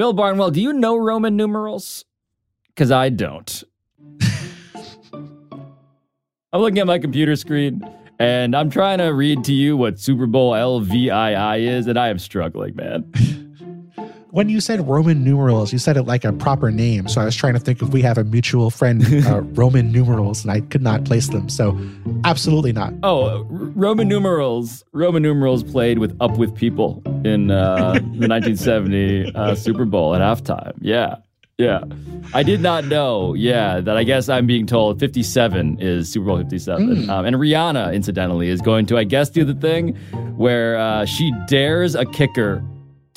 Bill Barnwell, do you know Roman numerals? Because I don't. I'm looking at my computer screen and I'm trying to read to you what Super Bowl LVII is, and I am struggling, man. when you said Roman numerals, you said it like a proper name. So I was trying to think if we have a mutual friend, uh, Roman numerals, and I could not place them. So absolutely not. Oh, Roman numerals. Roman numerals played with Up with People in uh, the 1970 uh, Super Bowl at halftime. Yeah. Yeah. I did not know, yeah, that I guess I'm being told 57 is Super Bowl 57. Mm. Um, and Rihanna, incidentally, is going to, I guess, do the thing where uh, she dares a kicker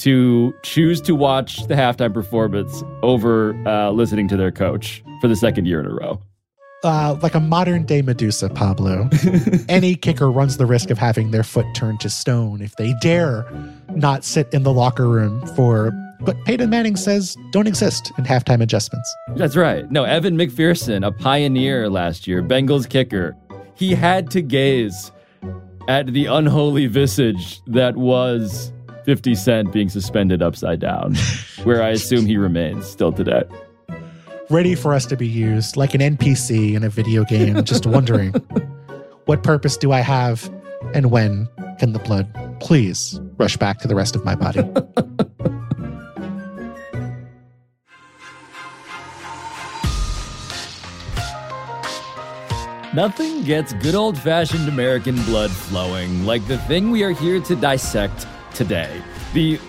to choose to watch the halftime performance over uh, listening to their coach for the second year in a row. Uh, like a modern day Medusa, Pablo. Any kicker runs the risk of having their foot turned to stone if they dare not sit in the locker room for but Peyton Manning says don't exist in halftime adjustments. That's right. No, Evan McPherson, a pioneer last year, Bengals kicker, he had to gaze at the unholy visage that was 50 Cent being suspended upside down, where I assume he remains still today. Ready for us to be used like an NPC in a video game, just wondering what purpose do I have and when can the blood please rush back to the rest of my body? Nothing gets good old fashioned American blood flowing like the thing we are here to dissect today. The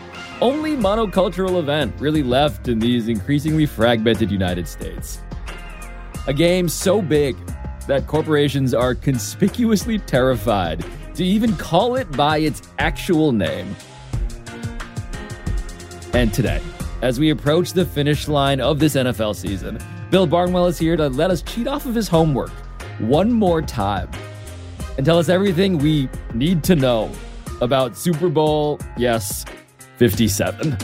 only monocultural event really left in these increasingly fragmented United States. A game so big that corporations are conspicuously terrified to even call it by its actual name. And today, as we approach the finish line of this NFL season, Bill Barnwell is here to let us cheat off of his homework one more time and tell us everything we need to know about Super Bowl, yes, 57.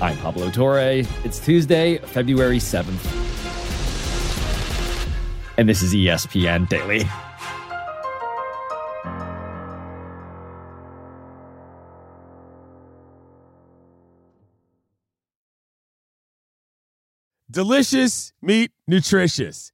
I'm Pablo Torre. It's Tuesday, February 7th. And this is ESPN Daily. Delicious meat, nutritious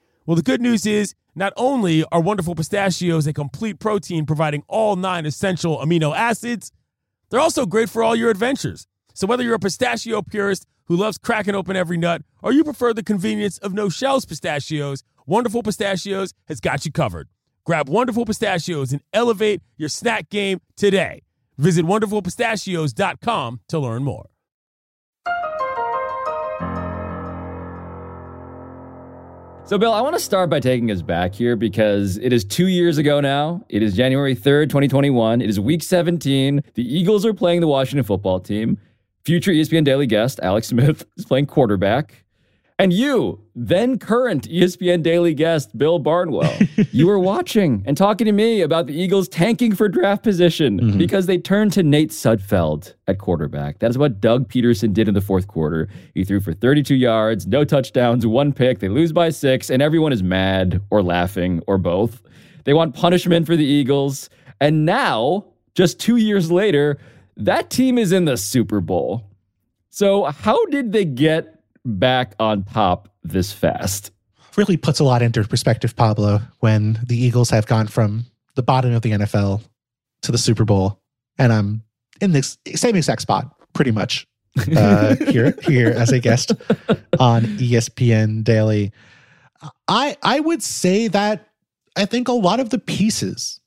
Well, the good news is not only are wonderful pistachios a complete protein providing all nine essential amino acids, they're also great for all your adventures. So, whether you're a pistachio purist who loves cracking open every nut or you prefer the convenience of no shells pistachios, Wonderful Pistachios has got you covered. Grab Wonderful Pistachios and elevate your snack game today. Visit wonderfulpistachios.com to learn more. So, Bill, I want to start by taking us back here because it is two years ago now. It is January 3rd, 2021. It is week 17. The Eagles are playing the Washington football team. Future ESPN Daily guest Alex Smith is playing quarterback. And you, then current ESPN Daily guest Bill Barnwell, you were watching and talking to me about the Eagles tanking for draft position mm-hmm. because they turned to Nate Sudfeld at quarterback. That is what Doug Pederson did in the fourth quarter. He threw for 32 yards, no touchdowns, one pick. They lose by six, and everyone is mad or laughing or both. They want punishment for the Eagles. And now, just two years later, that team is in the Super Bowl. So, how did they get back on top this fast. Really puts a lot into perspective, Pablo, when the Eagles have gone from the bottom of the NFL to the Super Bowl. And I'm in this same exact spot, pretty much, uh, here, here as a guest on ESPN Daily. I I would say that I think a lot of the pieces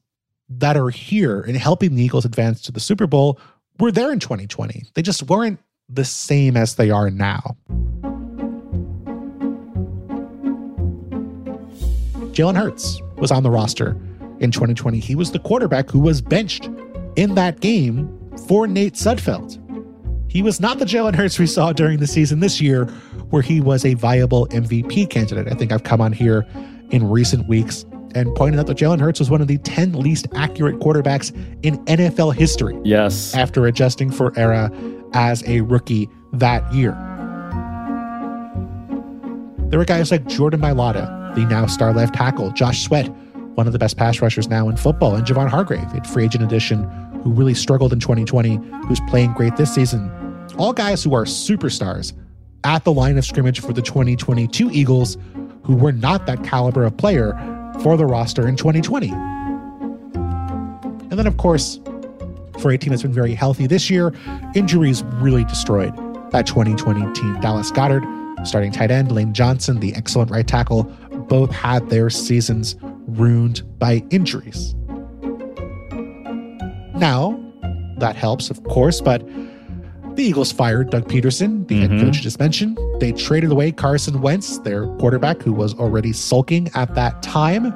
that are here in helping the Eagles advance to the Super Bowl were there in 2020. They just weren't the same as they are now. Jalen Hurts was on the roster in 2020. He was the quarterback who was benched in that game for Nate Sudfeld. He was not the Jalen Hurts we saw during the season this year, where he was a viable MVP candidate. I think I've come on here in recent weeks and pointed out that Jalen Hurts was one of the 10 least accurate quarterbacks in NFL history. Yes. After adjusting for era as a rookie that year. There were guys like Jordan Mailata, the now star left tackle, Josh Sweat, one of the best pass rushers now in football, and Javon Hargrave, a free agent addition who really struggled in 2020, who's playing great this season. All guys who are superstars at the line of scrimmage for the 2022 Eagles, who were not that caliber of player for the roster in 2020. And then, of course, for a team that's been very healthy this year, injuries really destroyed that 2020 team. Dallas Goedert, starting tight end, Lane Johnson, the excellent right tackle, both had their seasons ruined by injuries. Now, that helps, of course, but the Eagles fired Doug Pederson, the mm-hmm. head coach just mentioned. They traded away Carson Wentz, their quarterback, who was already sulking at that time.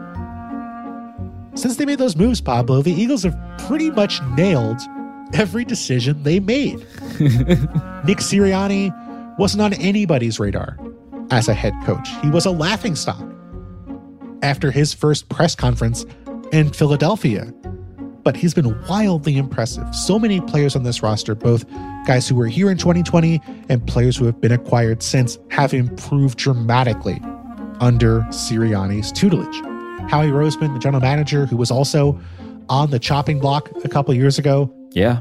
Since they made those moves, Pablo, the Eagles have pretty much nailed every decision they made. Nick Sirianni wasn't on anybody's radar as a head coach. He was a laughingstock after his first press conference in Philadelphia but he's been wildly impressive. So many players on this roster, both guys who were here in 2020 and players who have been acquired since, have improved dramatically under Sirianni's tutelage. Howie Roseman, the general manager, who was also on the chopping block a couple years ago. Yeah.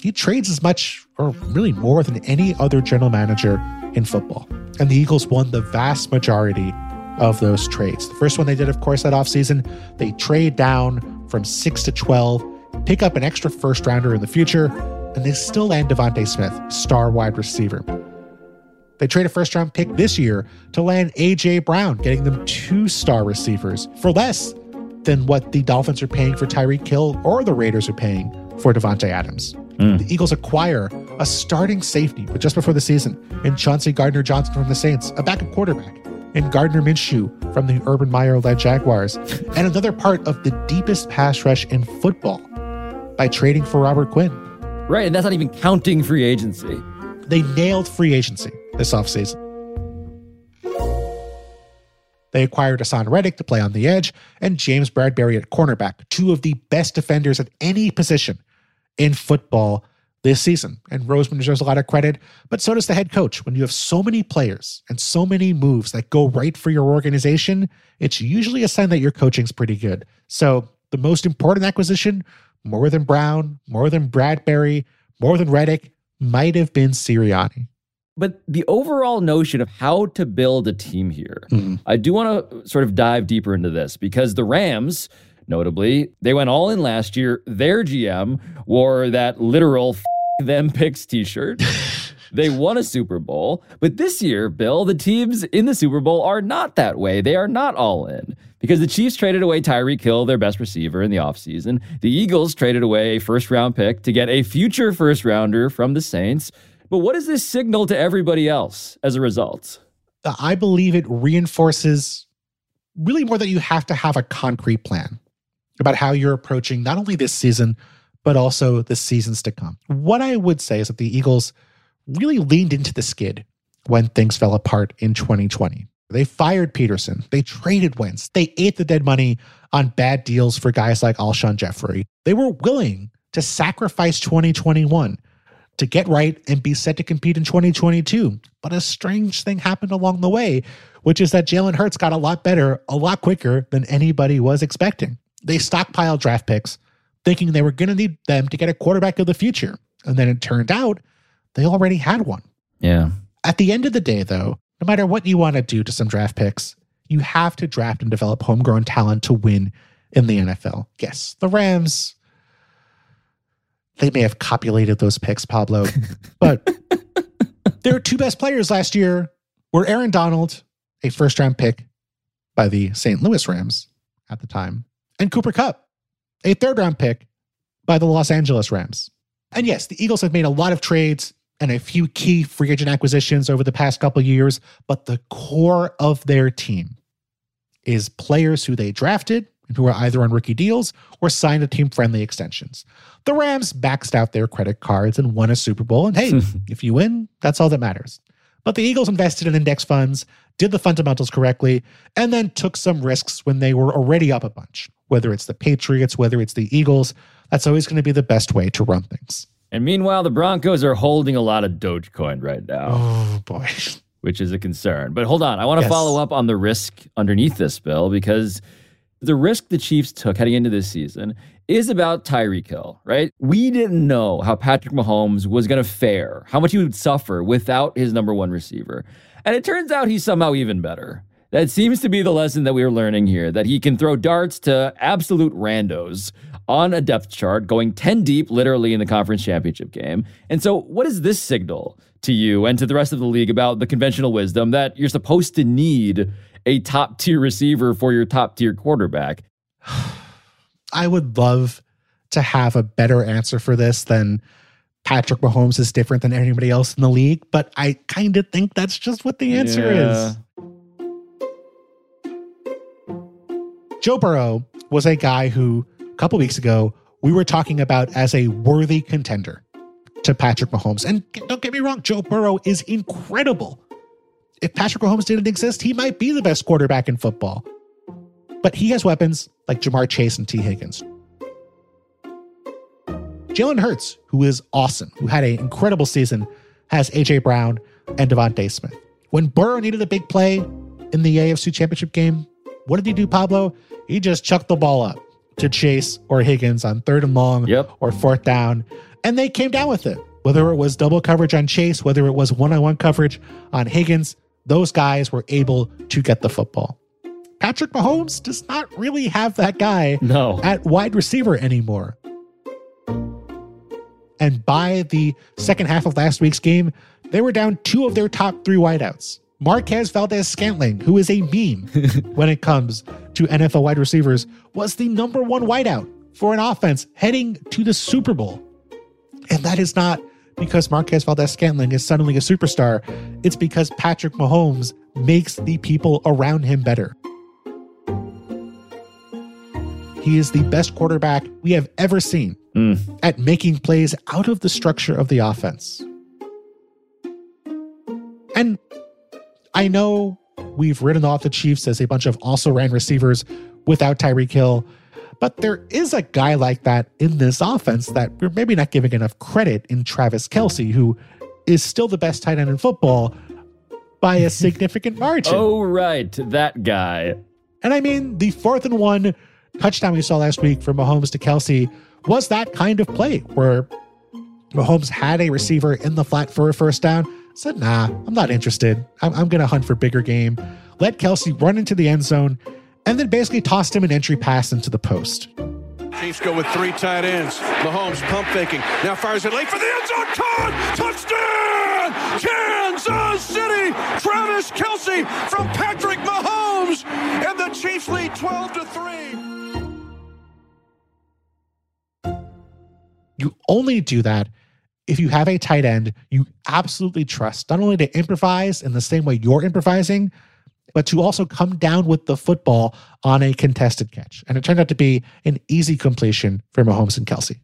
He trades as much or really more than any other general manager in football. And the Eagles won the vast majority of those trades. The first one they did, of course, that offseason, they trade down from 6 to 12, pick up an extra first rounder in the future, and they still land DeVonta Smith, star wide receiver. They trade a first round pick this year to land A.J. Brown, getting them two star receivers for less than what the Dolphins are paying for Tyreek Hill or the Raiders are paying for Davante Adams. Mm. The Eagles acquire a starting safety, but just before the season, in Chauncey Gardner Johnson from the Saints, a backup quarterback and Gardner Minshew from the Urban Meyer led Jaguars, and another part of the deepest pass rush in football by trading for Robert Quinn. Right, and that's not even counting free agency. They nailed free agency this offseason. They acquired Haason Reddick to play on the edge and James Bradberry at cornerback, two of the best defenders at any position in football this season. And Roseman deserves a lot of credit, but so does the head coach. When you have so many players and so many moves that go right for your organization, it's usually a sign that your coaching's pretty good. So the most important acquisition, more than Brown, more than Bradberry, more than Reddick, might have been Sirianni. But the overall notion of how to build a team here, mm-hmm. I do want to sort of dive deeper into this because the Rams Notably, they went all in last year. Their GM wore that literal them picks t-shirt. they won a Super Bowl. But this year, Bill, the teams in the Super Bowl are not that way. They are not all in because the Chiefs traded away Tyreek Hill, their best receiver in the offseason. The Eagles traded away a first round pick to get a future first rounder from the Saints. But what does this signal to everybody else as a result? Uh, I believe it reinforces really more that you have to have a concrete plan about how you're approaching not only this season, but also the seasons to come. What I would say is that the Eagles really leaned into the skid when things fell apart in 2020. They fired Pederson. They traded Wentz. They ate the dead money on bad deals for guys like Alshon Jeffery. They were willing to sacrifice 2021 to get right and be set to compete in 2022. But a strange thing happened along the way, which is that Jalen Hurts got a lot better a lot quicker than anybody was expecting. They stockpiled draft picks thinking they were going to need them to get a quarterback of the future. And then it turned out they already had one. Yeah. At the end of the day, though, no matter what you want to do to some draft picks, you have to draft and develop homegrown talent to win in the NFL. Yes, the Rams, they may have copulated those picks, Pablo, but their two best players last year were Aaron Donald, a first round pick by the St. Louis Rams at the time, and Cooper Kupp, a third round pick by the Los Angeles Rams. And yes, the Eagles have made a lot of trades and a few key free agent acquisitions over the past couple years, but the core of their team is players who they drafted and who are either on rookie deals or signed to team friendly extensions. The Rams maxed out their credit cards and won a Super Bowl. And hey, if you win, that's all that matters. But the Eagles invested in index funds, did the fundamentals correctly, and then took some risks when they were already up a bunch. Whether it's the Patriots, whether it's the Eagles, that's always going to be the best way to run things. And meanwhile, the Broncos are holding a lot of Dogecoin right now. Oh, boy. Which is a concern. But hold on, I want to Yes. follow up on the risk underneath this, Bill, because the risk the Chiefs took heading into this season is about Tyreek Hill, right? We didn't know how Patrick Mahomes was going to fare, how much he would suffer without his number one receiver. And it turns out he's somehow even better. That seems to be the lesson that we are learning here that he can throw darts to absolute randos on a depth chart, going 10 deep literally in the conference championship game. And so, what does this signal to you and to the rest of the league about the conventional wisdom that you're supposed to need a top tier receiver for your top tier quarterback? I would love to have a better answer for this than Patrick Mahomes is different than anybody else in the league, but I kind of think that's just what the answer Yeah. is. Joe Burrow was a guy who a couple weeks ago we were talking about as a worthy contender to Patrick Mahomes. And don't get me wrong, Joe Burrow is incredible. If Patrick Mahomes didn't exist, he might be the best quarterback in football. But he has weapons like Ja'Marr Chase and Tee Higgins. Jalen Hurts, who is awesome, who had an incredible season, has AJ Brown and DeVonta Smith. When Burrow needed a big play in the AFC Championship game, what did he do, Pablo? He just chucked the ball up to Chase or Higgins on third and long Yep. or fourth down, and they came down with it. Whether it was double coverage on Chase, whether it was one on one coverage on Higgins, those guys were able to get the football. Patrick Mahomes does not really have that guy No. at wide receiver anymore. And by the second half of last week's game, they were down two of their top three wideouts. Marquez Valdes Scantling, who is a meme when it comes to NFL wide receivers, was the number one wideout for an offense heading to the Super Bowl. And that is not because Marquez Valdes Scantling is suddenly a superstar. It's because Patrick Mahomes makes the people around him better. He is the best quarterback we have ever seen Mm. at making plays out of the structure of the offense. And I know we've written off the Chiefs as a bunch of also ran receivers without Tyreek Hill, but there is a guy like that in this offense that we're maybe not giving enough credit in Travis Kelce, who is still the best tight end in football by a significant margin. Oh, right. That guy. And I mean, the fourth and one touchdown we saw last week from Mahomes to Kelce was that kind of play where Mahomes had a receiver in the flat for a first down. Said, nah, I'm not interested. I'm, I'm going to hunt for bigger game. Let Kelce run into the end zone and then basically tossed him an entry pass into the post. Chiefs go with three tight ends. Mahomes pump faking. Now fires it late for the end zone. Caught! Touchdown! Kansas City! Travis Kelce from Patrick Mahomes! And the Chiefs lead 12 to 3. You only do that if you have a tight end you absolutely trust, not only to improvise in the same way you're improvising, but to also come down with the football on a contested catch. And it turned out to be an easy completion for Mahomes and Kelce.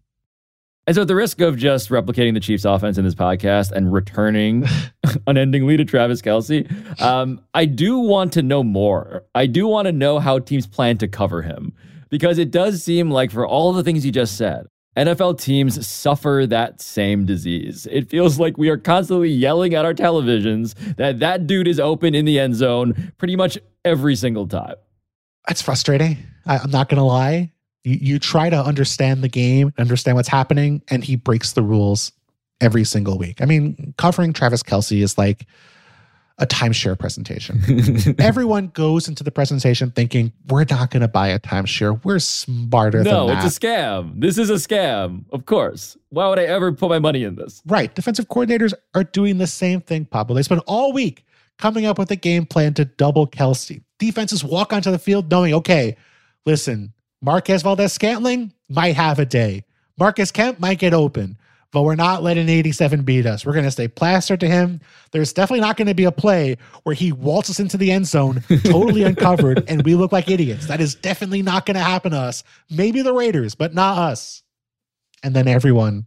And so, at the risk of just replicating the Chiefs' offense in this podcast and returning unendingly to Travis Kelce, um, I do want to know more. I do want to know how teams plan to cover him because it does seem like, for all the things you just said, NFL teams suffer that same disease. It feels like we are constantly yelling at our televisions that that dude is open in the end zone pretty much every single time. That's frustrating. I, I'm not going to lie. You, you try to understand the game, understand what's happening, and he breaks the rules every single week. I mean, covering Travis Kelce is like a timeshare presentation. Everyone goes into the presentation thinking, we're not going to buy a timeshare. We're smarter no, than that. No, it's a scam. This is a scam, of course. Why would I ever put my money in this? Right. Defensive coordinators are doing the same thing, Pablo. They spend all week coming up with a game plan to double Kelce. Defenses walk onto the field knowing, okay, listen, Marquez Valdes Scantling might have a day. Marcus Kemp might get open. But we're not letting 87 beat us. We're going to stay plastered to him. There's definitely not going to be a play where he waltzes into the end zone totally uncovered and we look like idiots. That is definitely not going to happen to us. Maybe the Raiders, but not us. And then everyone,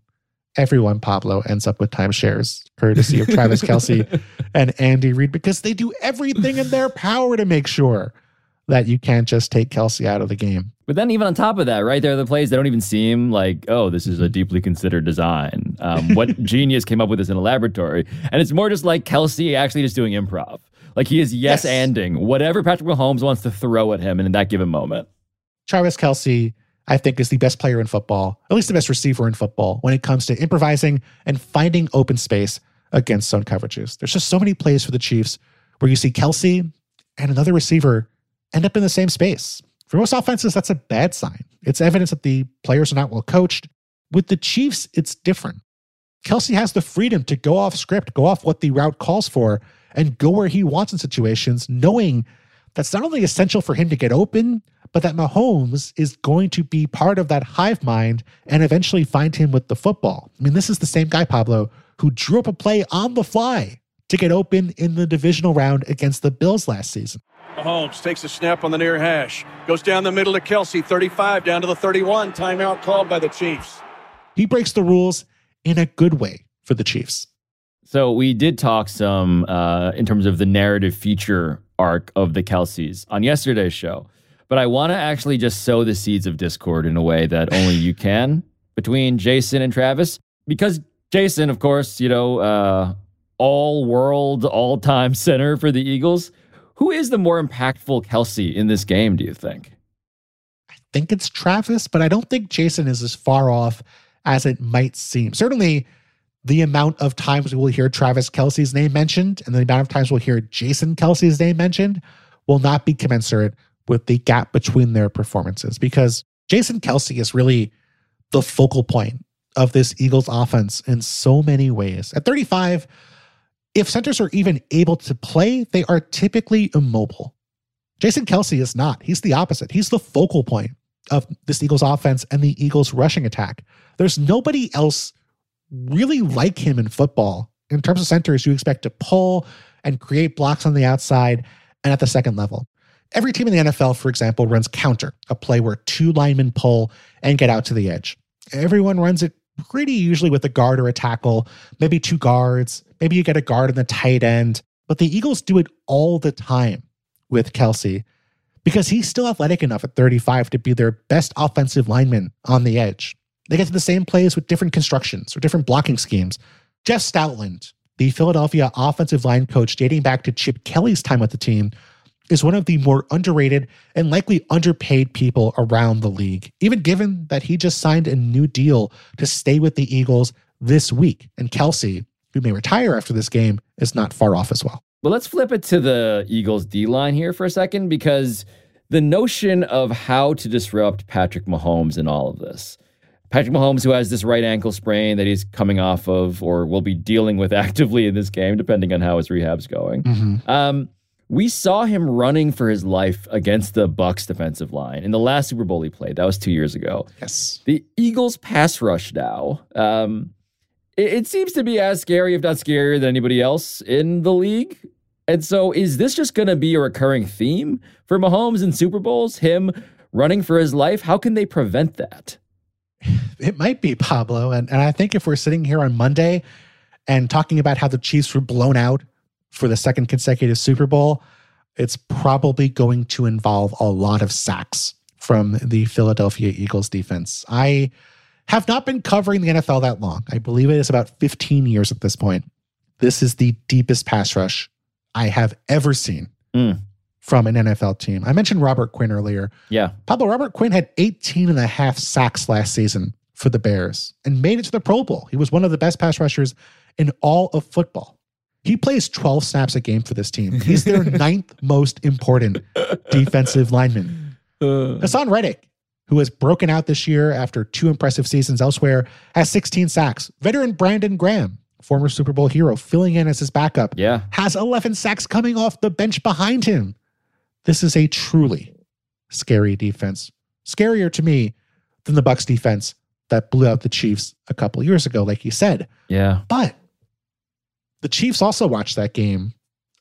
everyone, Pablo ends up with timeshares, courtesy of Travis Kelce and Andy Reid, because they do everything in their power to make sure that you can't just take Kelce out of the game. But then, even on top of that, right there are the plays that don't even seem like, oh, this is a deeply considered design. Um, what genius came up with this in a laboratory? And it's more just like Kelce actually just doing improv. Like he is yes anding whatever Patrick Mahomes wants to throw at him in that given moment. Travis Kelce, I think, is the best player in football, at least the best receiver in football, when it comes to improvising and finding open space against zone coverages. There's just so many plays for the Chiefs where you see Kelce and another receiver end up in the same space. For most offenses, that's a bad sign. It's evidence that the players are not well coached. With the Chiefs, it's different. Kelce has the freedom to go off script, go off what the route calls for, and go where he wants in situations, knowing that's not only essential for him to get open, but that Mahomes is going to be part of that hive mind and eventually find him with the football. I mean, this is the same guy, Pablo, who drew up a play on the fly to get open in the divisional round against the Bills last season. Mahomes takes a snap on the near hash, goes down the middle to Kelce, 35 down to the 31. Timeout called by the Chiefs. He breaks the rules in a good way for the Chiefs. So we did talk some uh, in terms of the narrative feature arc of the Kelces on yesterday's show, but I want to actually just sow the seeds of discord in a way that only you can between Jason and Travis, because Jason, of course, you know, uh, all world, all time center for the Eagles. Who is the more impactful Kelce in this game, do you think? I think it's Travis, but I don't think Jason is as far off as it might seem. Certainly, the amount of times we will hear Travis Kelce's name mentioned and the amount of times we'll hear Jason Kelce's name mentioned will not be commensurate with the gap between their performances because Jason Kelce is really the focal point of this Eagles offense in so many ways. At 35, if centers are even able to play, they are typically immobile. Jason Kelce is not. He's the opposite. He's the focal point of this Eagles offense and the Eagles rushing attack. There's nobody else really like him in football. In terms of centers, you expect to pull and create blocks on the outside and at the second level. Every team in the NFL, for example, runs counter, a play where two linemen pull and get out to the edge. Everyone runs it pretty usually with a guard or a tackle, maybe two guards, maybe you get a guard in the tight end. But the Eagles do it all the time with Kelce because he's still athletic enough at 35 to be their best offensive lineman on the edge. They get to the same plays with different constructions or different blocking schemes. Jeff Stoutland, the Philadelphia offensive line coach dating back to Chip Kelly's time with the team, is one of the more underrated and likely underpaid people around the league, even given that he just signed a new deal to stay with the Eagles this week. And Kelce, who may retire after this game, is not far off as well. But let's flip it to the Eagles D line here for a second because the notion of how to disrupt Patrick Mahomes in all of this. Patrick Mahomes, who has this right ankle sprain that he's coming off of or will be dealing with actively in this game, depending on how his rehab's going. Mm-hmm. Um, we saw him running for his life against the Bucs defensive line in the last Super Bowl he played. That was two years ago. Yes. The Eagles pass rush now. Um, it, it seems to be as scary, if not scarier, than anybody else in the league. And so, is this just going to be a recurring theme for Mahomes in Super Bowls? Him running for his life? How can they prevent that? It might be Pablo, and and I think if we're sitting here on Monday and talking about how the Chiefs were blown out for the second consecutive Super Bowl, it's probably going to involve a lot of sacks from the Philadelphia Eagles defense. I have not been covering the NFL that long. I believe it is about 15 years at this point. This is the deepest pass rush I have ever seen mm. from an NFL team. I mentioned Robert Quinn earlier. Yeah. Pablo Robert Quinn had 18 and a half sacks last season for the Bears and made it to the Pro Bowl. He was one of the best pass rushers in all of football. He plays 12 snaps a game for this team. He's their ninth most important defensive lineman. Uh. Haason Reddick, who has broken out this year after two impressive seasons elsewhere, has 16 sacks. Veteran Brandon Graham, former Super Bowl hero, filling in as his backup, yeah. has 11 sacks coming off the bench behind him. This is a truly scary defense. Scarier to me than the Bucs defense that blew out the Chiefs a couple years ago, like you said. Yeah. But the Chiefs also watched that game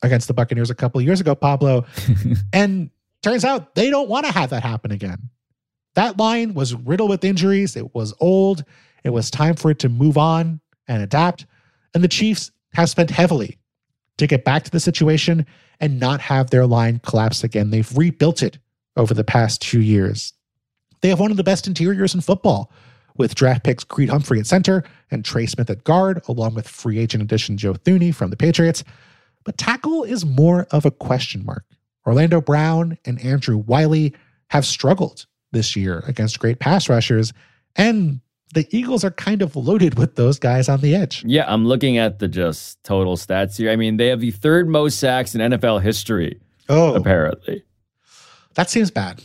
against the Buccaneers a couple years ago, Pablo. and turns out they don't want to have that happen again. That line was riddled with injuries. It was old. It was time for it to move on and adapt. And the Chiefs have spent heavily to get back to the situation and not have their line collapse again. They've rebuilt it over the past two years. They have one of the best interiors in football with draft picks Creed Humphrey at center and Trey Smith at guard, along with free agent addition Joe Thuney from the Patriots. But tackle is more of a question mark. Orlando Brown and Andrew Wylie have struggled this year against great pass rushers, and the Eagles are kind of loaded with those guys on the edge. Yeah, I'm looking at the just total stats here. I mean, they have the third most sacks in NFL history, Oh, apparently. that seems bad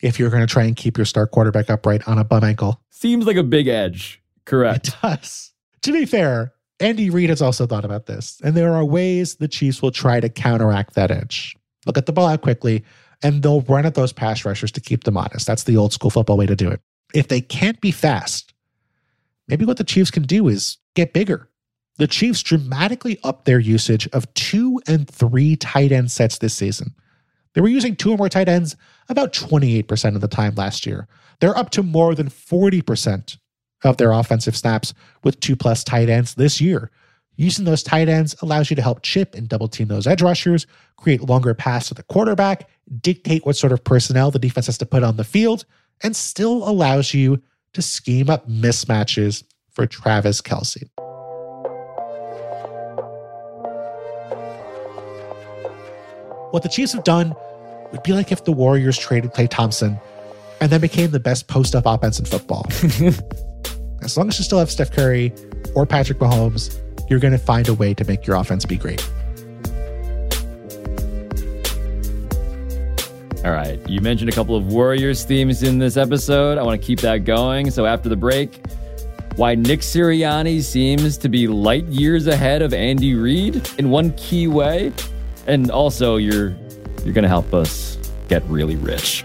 if you're going to try and keep your star quarterback upright on a bum ankle. Seems like a big edge. Correct. It does. To be fair, Andy Reid has also thought about this, and there are ways the Chiefs will try to counteract that edge. They'll get the ball out quickly, and they'll run at those pass rushers to keep them honest. That's the old school football way to do it. If they can't be fast, maybe what the Chiefs can do is get bigger. The Chiefs dramatically upped their usage of two and three tight end sets this season. They were using two or more tight ends about 28% of the time last year. They're up to more than 40% of their offensive snaps with two plus tight ends this year. Using those tight ends allows you to help chip and double team those edge rushers, create longer pass to the quarterback, dictate what sort of personnel the defense has to put on the field, and still allows you to scheme up mismatches for Travis Kelce. What the Chiefs have done would be like if the Warriors traded Klay Thompson and then became the best post up offense in football. as long as you still have Steph Curry or Patrick Mahomes, you're going to find a way to make your offense be great. All right. You mentioned a couple of Warriors themes in this episode. I want to keep that going. So after the break, why Nick Sirianni seems to be light years ahead of Andy Reid in one key way, and also you're you're going to help us get really rich.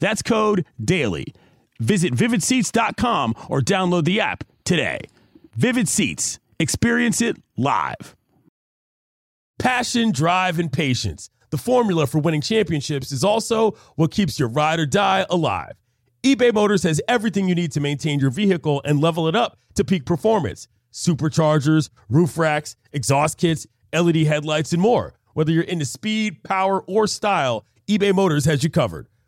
That's code DAILY. Visit vividseats.com or download the app today. Vivid Seats. Experience it live. Passion, drive, and patience. The formula for winning championships is also what keeps your ride or die alive. eBay Motors has everything you need to maintain your vehicle and level it up to peak performance superchargers, roof racks, exhaust kits, LED headlights, and more. Whether you're into speed, power, or style, eBay Motors has you covered.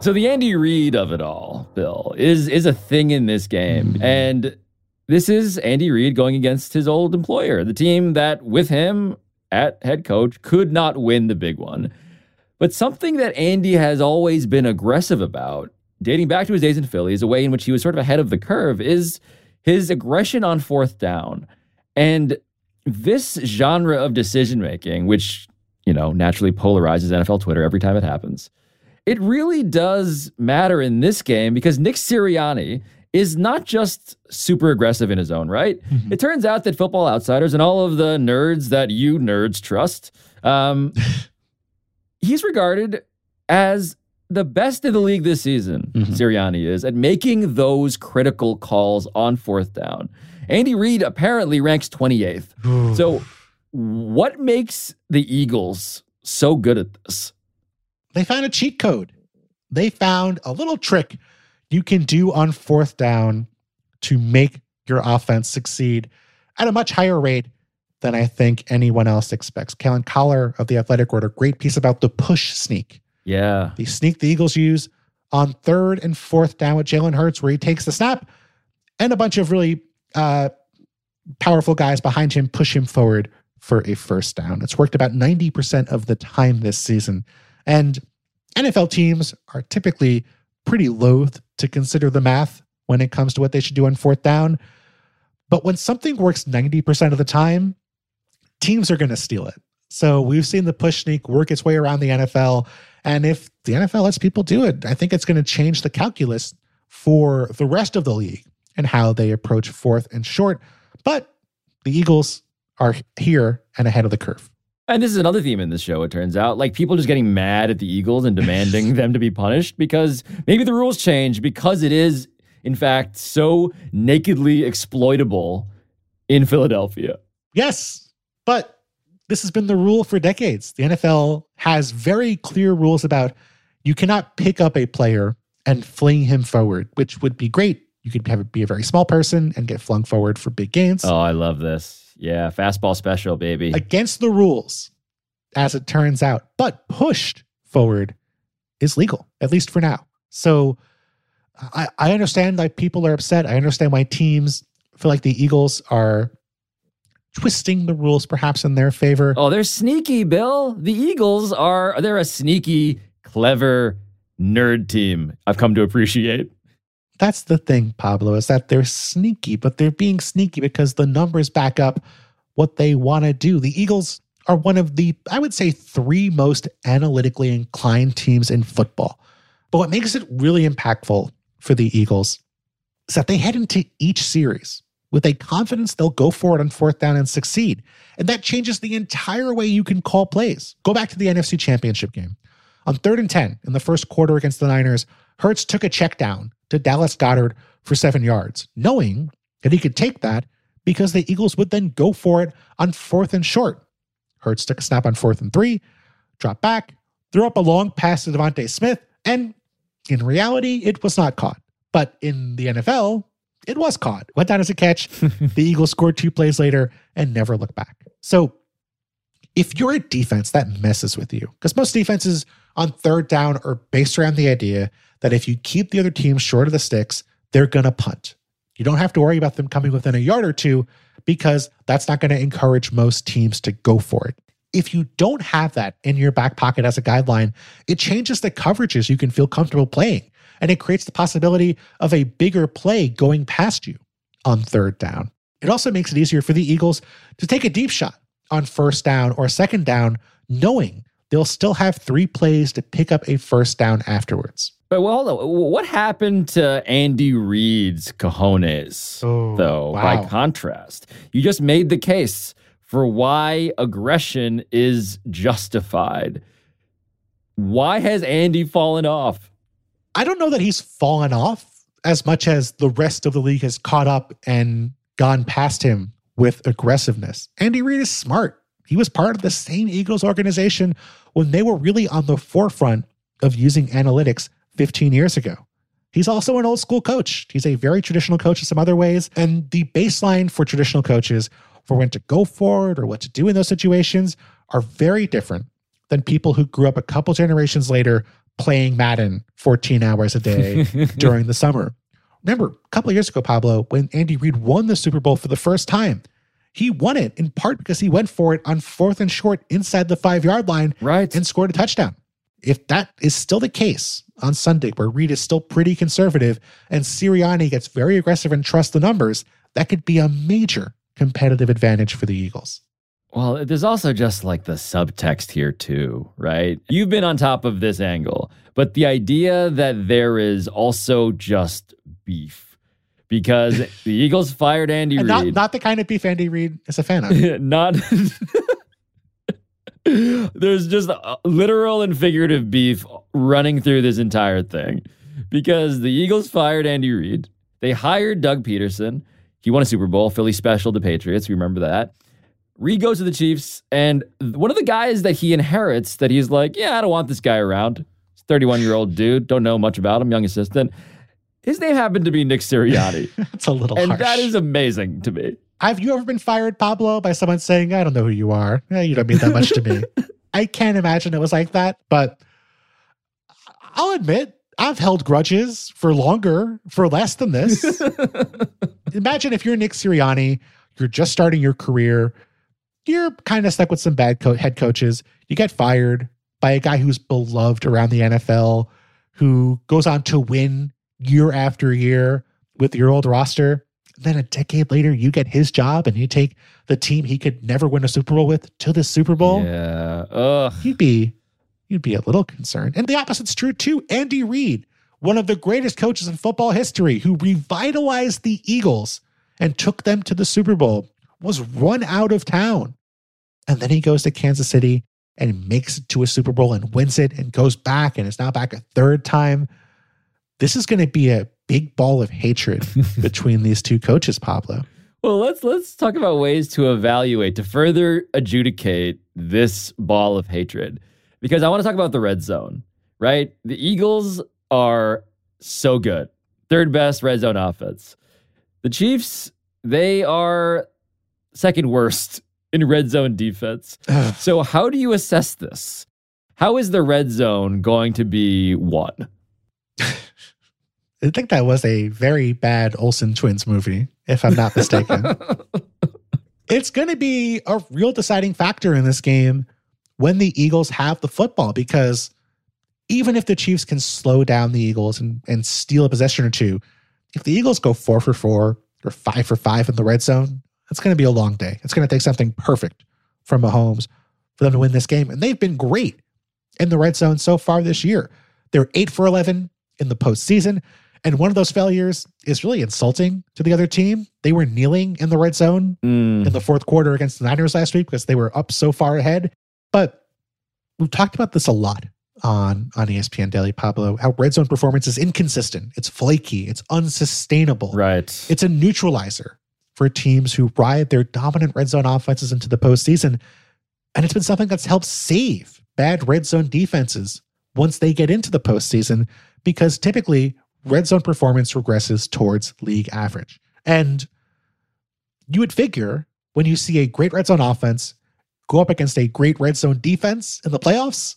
So the Andy Reid of it all, Bill, is is a thing in this game. Mm-hmm. And this is Andy Reid going against his old employer, the team that with him at head coach could not win the big one. But something that Andy has always been aggressive about, dating back to his days in Philly, is a way in which he was sort of ahead of the curve, is his aggression on fourth down. And this genre of decision making, which, you know, naturally polarizes NFL Twitter every time it happens, it really does matter in this game because Nick Sirianni is not just super aggressive in his own right. It turns out that Football Outsiders and all of the nerds that you nerds trust, um, he's regarded as the best in the league this season, Mhm. Sirianni is, at making those critical calls on fourth down. Andy Reid apparently ranks 28th. So, what makes the Eagles so good at this? They found a cheat code. They found a little trick you can do on fourth down to make your offense succeed at a much higher rate than I think anyone else expects. Kellen Collar of The Athletic wrote a great piece about the push sneak. Yeah. The sneak the Eagles use on third and fourth down with Jalen Hurts, where he takes the snap and a bunch of really uh, powerful guys behind him push him forward for a first down. It's worked about 90% of the time this season. And NFL teams are typically pretty loath to consider the math when it comes to what they should do on fourth down. But when something works 90% of the time, teams are going to steal it. So we've seen the push sneak work its way around the NFL. And if the NFL lets people do it, I think it's going to change the calculus for the rest of the league and how they approach fourth and short. But the Eagles are here and ahead of the curve. And this is another theme in this show, it turns out. Like people just getting mad at the Eagles and demanding them to be punished because maybe the rules change because it is, in fact, so nakedly exploitable in Philadelphia. Yes, but this has been the rule for decades. The NFL has very clear rules about you cannot pick up a player and fling him forward, which would be great. You could have it be a very small person and get flung forward for big gains. Oh, I love this. Yeah, fastball special, baby. Against the rules, as it turns out, but pushed forward is legal, at least for now. So I, I understand that people are upset. I understand why teams feel like the Eagles are twisting the rules perhaps in their favor. Oh, they're sneaky, Bill. The Eagles are they're a sneaky, clever nerd team. I've come to appreciate. That's the thing, Pablo, is that they're sneaky, but they're being sneaky because the numbers back up what they want to do. The Eagles are one of the, I would say, three most analytically inclined teams in football. But what makes it really impactful for the Eagles is that they head into each series with a confidence they'll go for it on fourth down and succeed. And that changes the entire way you can call plays. Go back to the NFC Championship game. On third and 10 in the first quarter against the Niners, Hurts took a check down to Dallas Goedert for seven yards, knowing that he could take that because the Eagles would then go for it on fourth and short. Hurts took a snap on fourth and three, dropped back, threw up a long pass to DeVonta Smith, and in reality, it was not caught. But in the NFL, it was caught. Went down as a catch. the Eagles scored two plays later and never looked back. So if you're a defense, that messes with you because most defenses on third down are based around the idea that if you keep the other team short of the sticks, they're going to punt. You don't have to worry about them coming within a yard or two because that's not going to encourage most teams to go for it. If you don't have that in your back pocket as a guideline, it changes the coverages you can feel comfortable playing. And it creates the possibility of a bigger play going past you on third down. It also makes it easier for the Eagles to take a deep shot on first down or second down, knowing they'll still have three plays to pick up a first down afterwards. But well, hold on. What happened to Andy Reid's cojones, Oh, though, wow. by contrast? You just made the case for why aggression is justified. Why has Andy fallen off? I don't know that he's fallen off as much as the rest of the league has caught up and gone past him with aggressiveness. Andy Reid is smart. He was part of the same Eagles organization when they were really on the forefront of using analytics 15 years ago. He's also an old school coach. He's a very traditional coach in some other ways. And the baseline for traditional coaches for when to go for it or what to do in those situations are very different than people who grew up a couple generations later playing Madden 14 hours a day during the summer. Remember, a couple of years ago, Pablo, when Andy Reid won the Super Bowl for the first time, he won it in part because he went for it on fourth and short inside the five yard line Right. and scored a touchdown. If that is still the case on Sunday, where Reid is still pretty conservative and Sirianni gets very aggressive and trusts the numbers, that could be a major competitive advantage for the Eagles. Well, there's also just like the subtext here, too, right? You've been on top of this angle, but the idea that there is also just beef because the Eagles fired Andy And Reid. not the kind of beef Andy Reid is a fan of. not there's just uh, literal and figurative beef running through this entire thing because the Eagles fired Andy Reid. They hired Doug Pederson. He won a Super Bowl, Philly special to Patriots. Remember that. Reid goes to the Chiefs, and one of the guys that he inherits that he's like, yeah, I don't want this guy around. 31 year old dude, don't know much about him, young assistant. His name happened to be Nick Sirianni. That's a little and harsh. that is amazing to me. Have you ever been fired, Pablo, by someone saying, I don't know who you are? Eh, you don't mean that much to me. I can't imagine it was like that, but I'll admit I've held grudges for longer, for less than this. imagine if you're Nick Sirianni, you're just starting your career, you're kind of stuck with some bad co- head coaches, you get fired by a guy who's beloved around the NFL, who goes on to win year after year with your old roster. Then a decade later, you get his job and you take the team he could never win a Super Bowl with to the Super Bowl. Yeah. Ugh. You'd be you'd be a little concerned. And the opposite's true too. Andy Reid, one of the greatest coaches in football history, who revitalized the Eagles and took them to the Super Bowl, was run out of town. And then he goes to Kansas City and makes it to a Super Bowl and wins it and goes back and is now back a third time. This is going to be a big ball of hatred between these two coaches, Pablo. Well, let's let's talk about ways to evaluate to further adjudicate this ball of hatred. Because I want to talk about the red zone, right? The Eagles are so good. Third best red zone offense. The Chiefs, they are second worst in red zone defense. so how do you assess this? How is the red zone going to be won? I think that was a very bad Olsen twins movie, if I'm not mistaken. it's going to be a real deciding factor in this game when the Eagles have the football because even if the Chiefs can slow down the Eagles and, and steal a possession or two, if the Eagles go four for four or five for five in the red zone, it's going to be a long day. It's going to take something perfect from Mahomes for them to win this game. And they've been great in the red zone so far this year. They're eight for 11 in the postseason. And one of those failures is really insulting to the other team. They were kneeling in the red zone Mm, in the fourth quarter against the Niners last week because they were up so far ahead. But we've talked about this a lot on, on ESPN Daily, Pablo, how red zone performance is inconsistent. It's flaky. It's unsustainable. right. It's a neutralizer for teams who ride their dominant red zone offenses into the postseason. And it's been something that's helped save bad red zone defenses once they get into the postseason, because typically red zone performance regresses towards league average. And you would figure when you see a great red zone offense go up against a great red zone defense in the playoffs,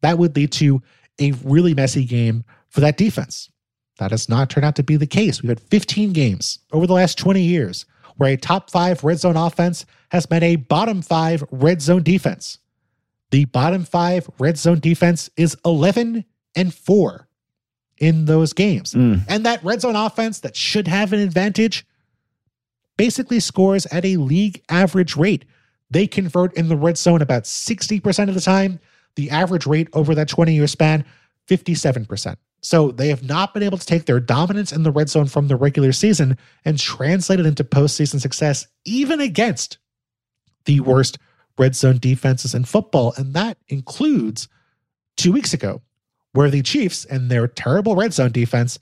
that would lead to a really messy game for that defense. That has not turned out to be the case. We've had 15 games over the last 20 years where a top five red zone offense has met a bottom five red zone defense. The bottom five red zone defense is 11 and 4 in those games. Mm. And that red zone offense that should have an advantage basically scores at a league average rate. They convert in the red zone about 60% of the time. The average rate over that 20 year span, 57%. So they have not been able to take their dominance in the red zone from the regular season and translate it into postseason success, even against the worst red zone defenses in football. And that includes two weeks ago, where the Chiefs and their terrible red zone defense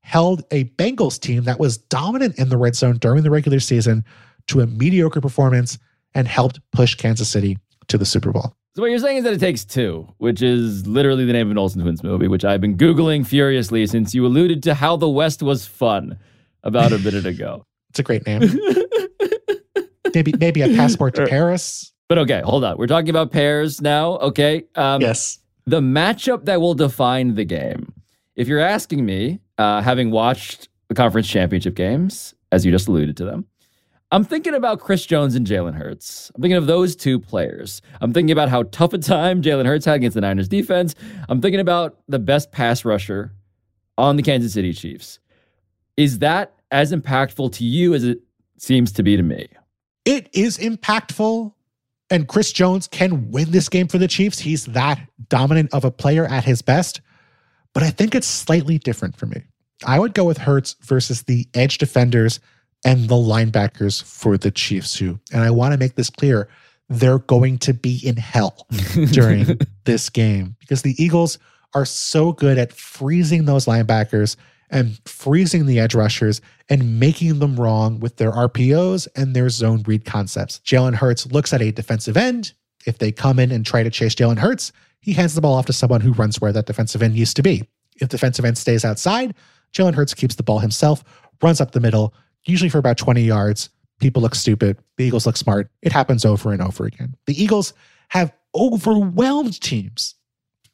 held a Bengals team that was dominant in the red zone during the regular season to a mediocre performance and helped push Kansas City to the Super Bowl. So what you're saying is that it takes two, which is literally the name of an Olsen Twins movie, which I've been googling furiously since you alluded to how the West was fun about a minute ago. It's a great name. maybe maybe a passport to Paris. But okay, hold on. We're talking about pairs now. Okay. Um, yes. The matchup that will define the game. If you're asking me, uh, having watched the conference championship games, as you just alluded to them, I'm thinking about Chris Jones and Jalen Hurts. I'm thinking of those two players. I'm thinking about how tough a time Jalen Hurts had against the Niners defense. I'm thinking about the best pass rusher on the Kansas City Chiefs. Is that as impactful to you as it seems to be to me? It is impactful. And Chris Jones can win this game for the Chiefs. He's that dominant of a player at his best. But I think it's slightly different for me. I would go with Hurts versus the edge defenders and the linebackers for the Chiefs, who, and I want to make this clear, they're going to be in hell during this game because the Eagles are so good at freezing those linebackers and freezing the edge rushers and making them wrong with their RPOs and their zone read concepts. Jalen Hurts looks at a defensive end. If they come in and try to chase Jalen Hurts, he hands the ball off to someone who runs where that defensive end used to be. If defensive end stays outside, Jalen Hurts keeps the ball himself, runs up the middle, usually for about 20 yards. People look stupid. The Eagles look smart. It happens over and over again. The Eagles have overwhelmed teams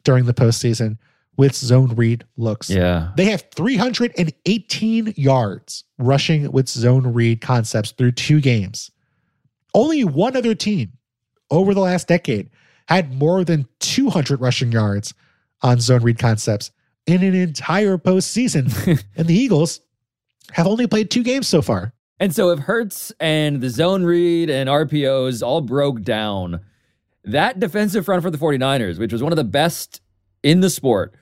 during the postseason with zone read looks. Yeah. They have 318 yards rushing with zone read concepts through two games. Only one other team over the last decade had more than 200 rushing yards on zone read concepts in an entire postseason. and the Eagles have only played two games so far. And so if Hurts and the zone read and RPOs all broke down, that defensive front for the 49ers, which was one of the best in the sport,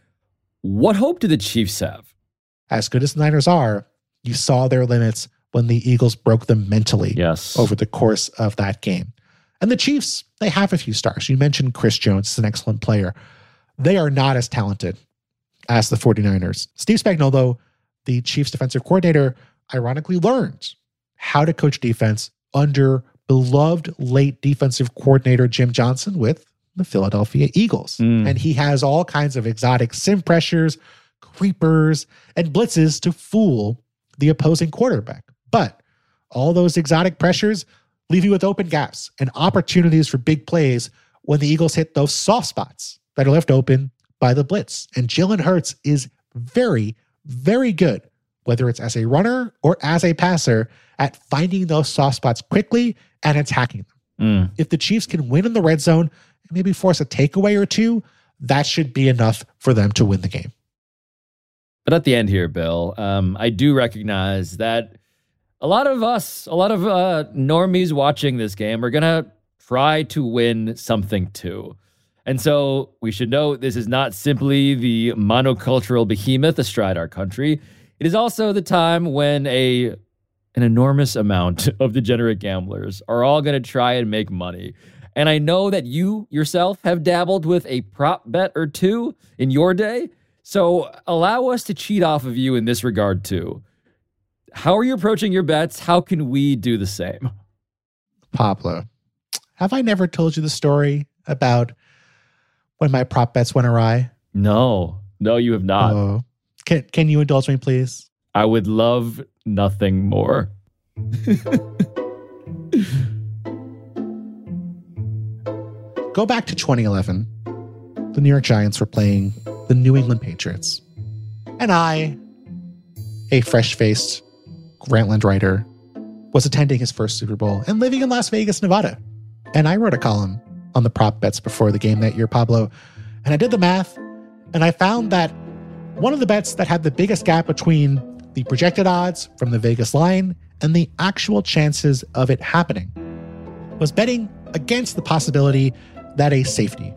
what hope do the Chiefs have? As good as the Niners are, you saw their limits when the Eagles broke them mentally Yes. over the course of that game. And the Chiefs, they have a few stars. You mentioned Chris Jones is an excellent player. They are not as talented as the 49ers. Steve Spagnuolo, the Chiefs defensive coordinator, ironically learned how to coach defense under beloved late defensive coordinator Jim Johnson with the Philadelphia Eagles. Mm. And he has all kinds of exotic sim pressures, creepers, and blitzes to fool the opposing quarterback. But all those exotic pressures leave you with open gaps and opportunities for big plays when the Eagles hit those soft spots that are left open by the blitz. And Jalen Hurts is very, very good, whether it's as a runner or as a passer, at finding those soft spots quickly and attacking them. Mm. If the Chiefs can win in the red zone maybe force a takeaway or two, that should be enough for them to win the game. But at the end here, Bill, um, I do recognize that a lot of us, a lot of uh, normies watching this game are going to try to win something too. And so we should note this is not simply the monocultural behemoth astride our country. It is also the time when a an enormous amount of degenerate gamblers are all going to try and make money. And I know that you yourself have dabbled with a prop bet or two in your day. So allow us to cheat off of you in this regard too. How are you approaching your bets? How can we do the same? Pablo, have I never told you the story about when my prop bets went awry? No, no, you have not. Oh, can, can you indulge me, please? I would love nothing more. Go back to 2011. The New York Giants were playing the New England Patriots. And I, a fresh faced Grantland writer, was attending his first Super Bowl and living in Las Vegas, Nevada. And I wrote a column on the prop bets before the game that year, Pablo. And I did the math and I found that one of the bets that had the biggest gap between the projected odds from the Vegas line and the actual chances of it happening was betting against the possibility that a safety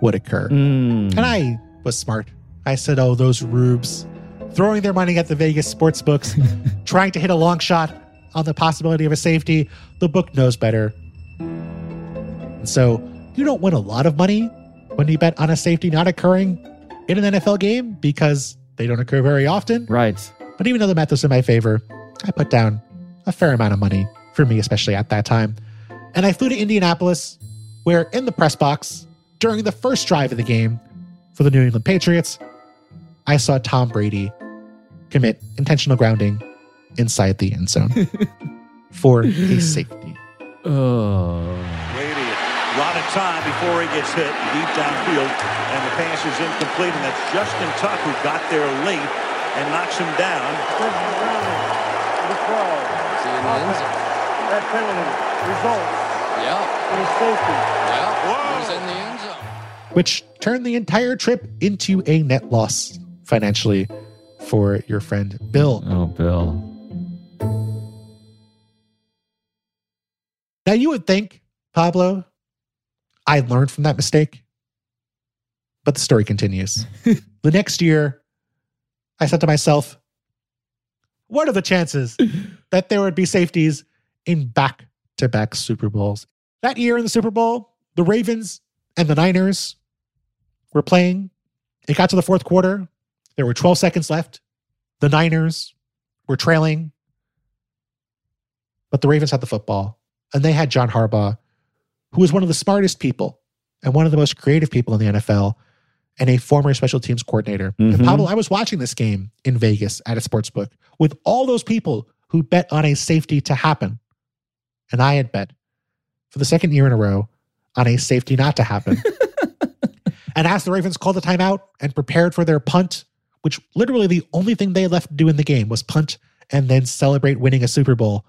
would occur. Mm. And I was smart. I said, oh, those rubes throwing their money at the Vegas sports books, trying to hit a long shot on the possibility of a safety. The book knows better. And so you don't win a lot of money when you bet on a safety not occurring in an NFL game because they don't occur very often. Right. But even though the math was in my favor, I put down a fair amount of money for me, especially at that time. And I flew to Indianapolis, where in the press box, during the first drive of the game for the New England Patriots, I saw Tom Brady commit intentional grounding inside the end zone for a safety. Oh. Brady, a lot of time before he gets hit deep downfield, and the pass is incomplete, and that's Justin Tuck who got there late and knocks him down. That penalty results Yeah, in a safety. yeah. He was in the end zone. which turned the entire trip into a net loss financially for your friend Bill. Oh, Bill. Now, you would think, Pablo, I learned from that mistake. But the story continues. the next year, I said to myself, what are the chances that there would be safeties in back to back Super Bowls? That year in the Super Bowl, the Ravens and the Niners were playing It got to the fourth quarter. There were 12 seconds left. The Niners were trailing, but the Ravens had the football, and they had John Harbaugh, who was one of the smartest people and one of the most creative people in the NFL, and a former special teams coordinator. And Mhm. Pablo, I was watching this game in Vegas at a sports book with all those people who bet on a safety to happen. And I had bet for the second year in a row on a safety not to happen. and as the Ravens called the timeout and prepared for their punt, which literally the only thing they left to do in the game was punt and then celebrate winning a Super Bowl,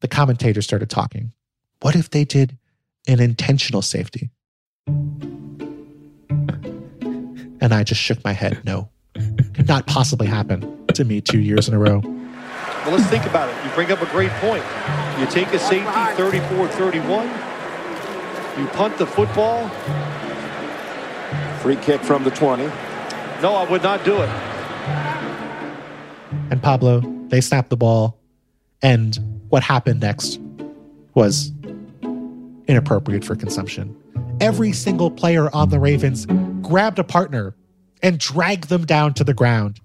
the commentators started talking. What if they did an intentional safety? And I just shook my head. No, could not possibly happen to me two years in a row. Well, let's think about it. You bring up a great point. You take a safety 34-31. You punt the football. Free kick from the 20. No, I would not do it. and Pablo, they snapped the ball. And what happened next was inappropriate for consumption. Every single player on the Ravens grabbed a partner and dragged them down to the ground,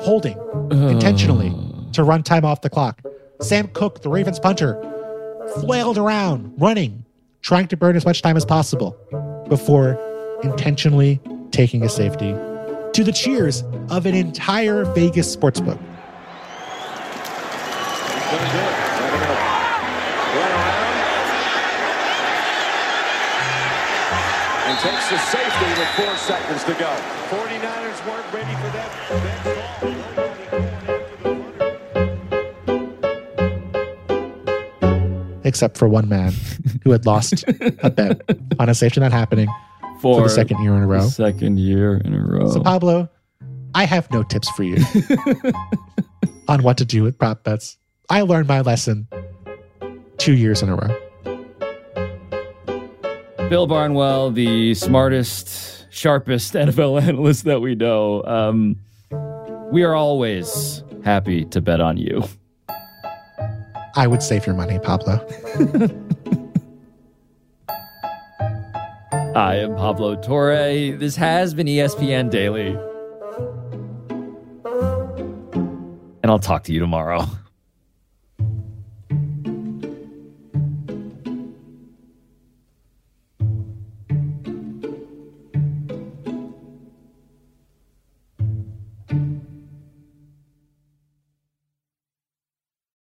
holding intentionally oh. To run time off the clock. Sam Koch, the Ravens punter, flailed around, running, trying to burn as much time as possible before intentionally taking a safety to the cheers of an entire Vegas sportsbook. Takes the safety with four seconds to go. 49ers weren't ready for that, that except for one man who had lost a bet on a safety not happening for the second year in a row. Second year in a row. So, Pablo, I have no tips for you on what to do with prop bets. I learned my lesson two years in a row. Bill Barnwell, the smartest, sharpest NFL analyst that we know. Um, we are always happy to bet on you. I would save your money, Pablo. I am Pablo Torre. This has been ESPN Daily. And I'll talk to you tomorrow.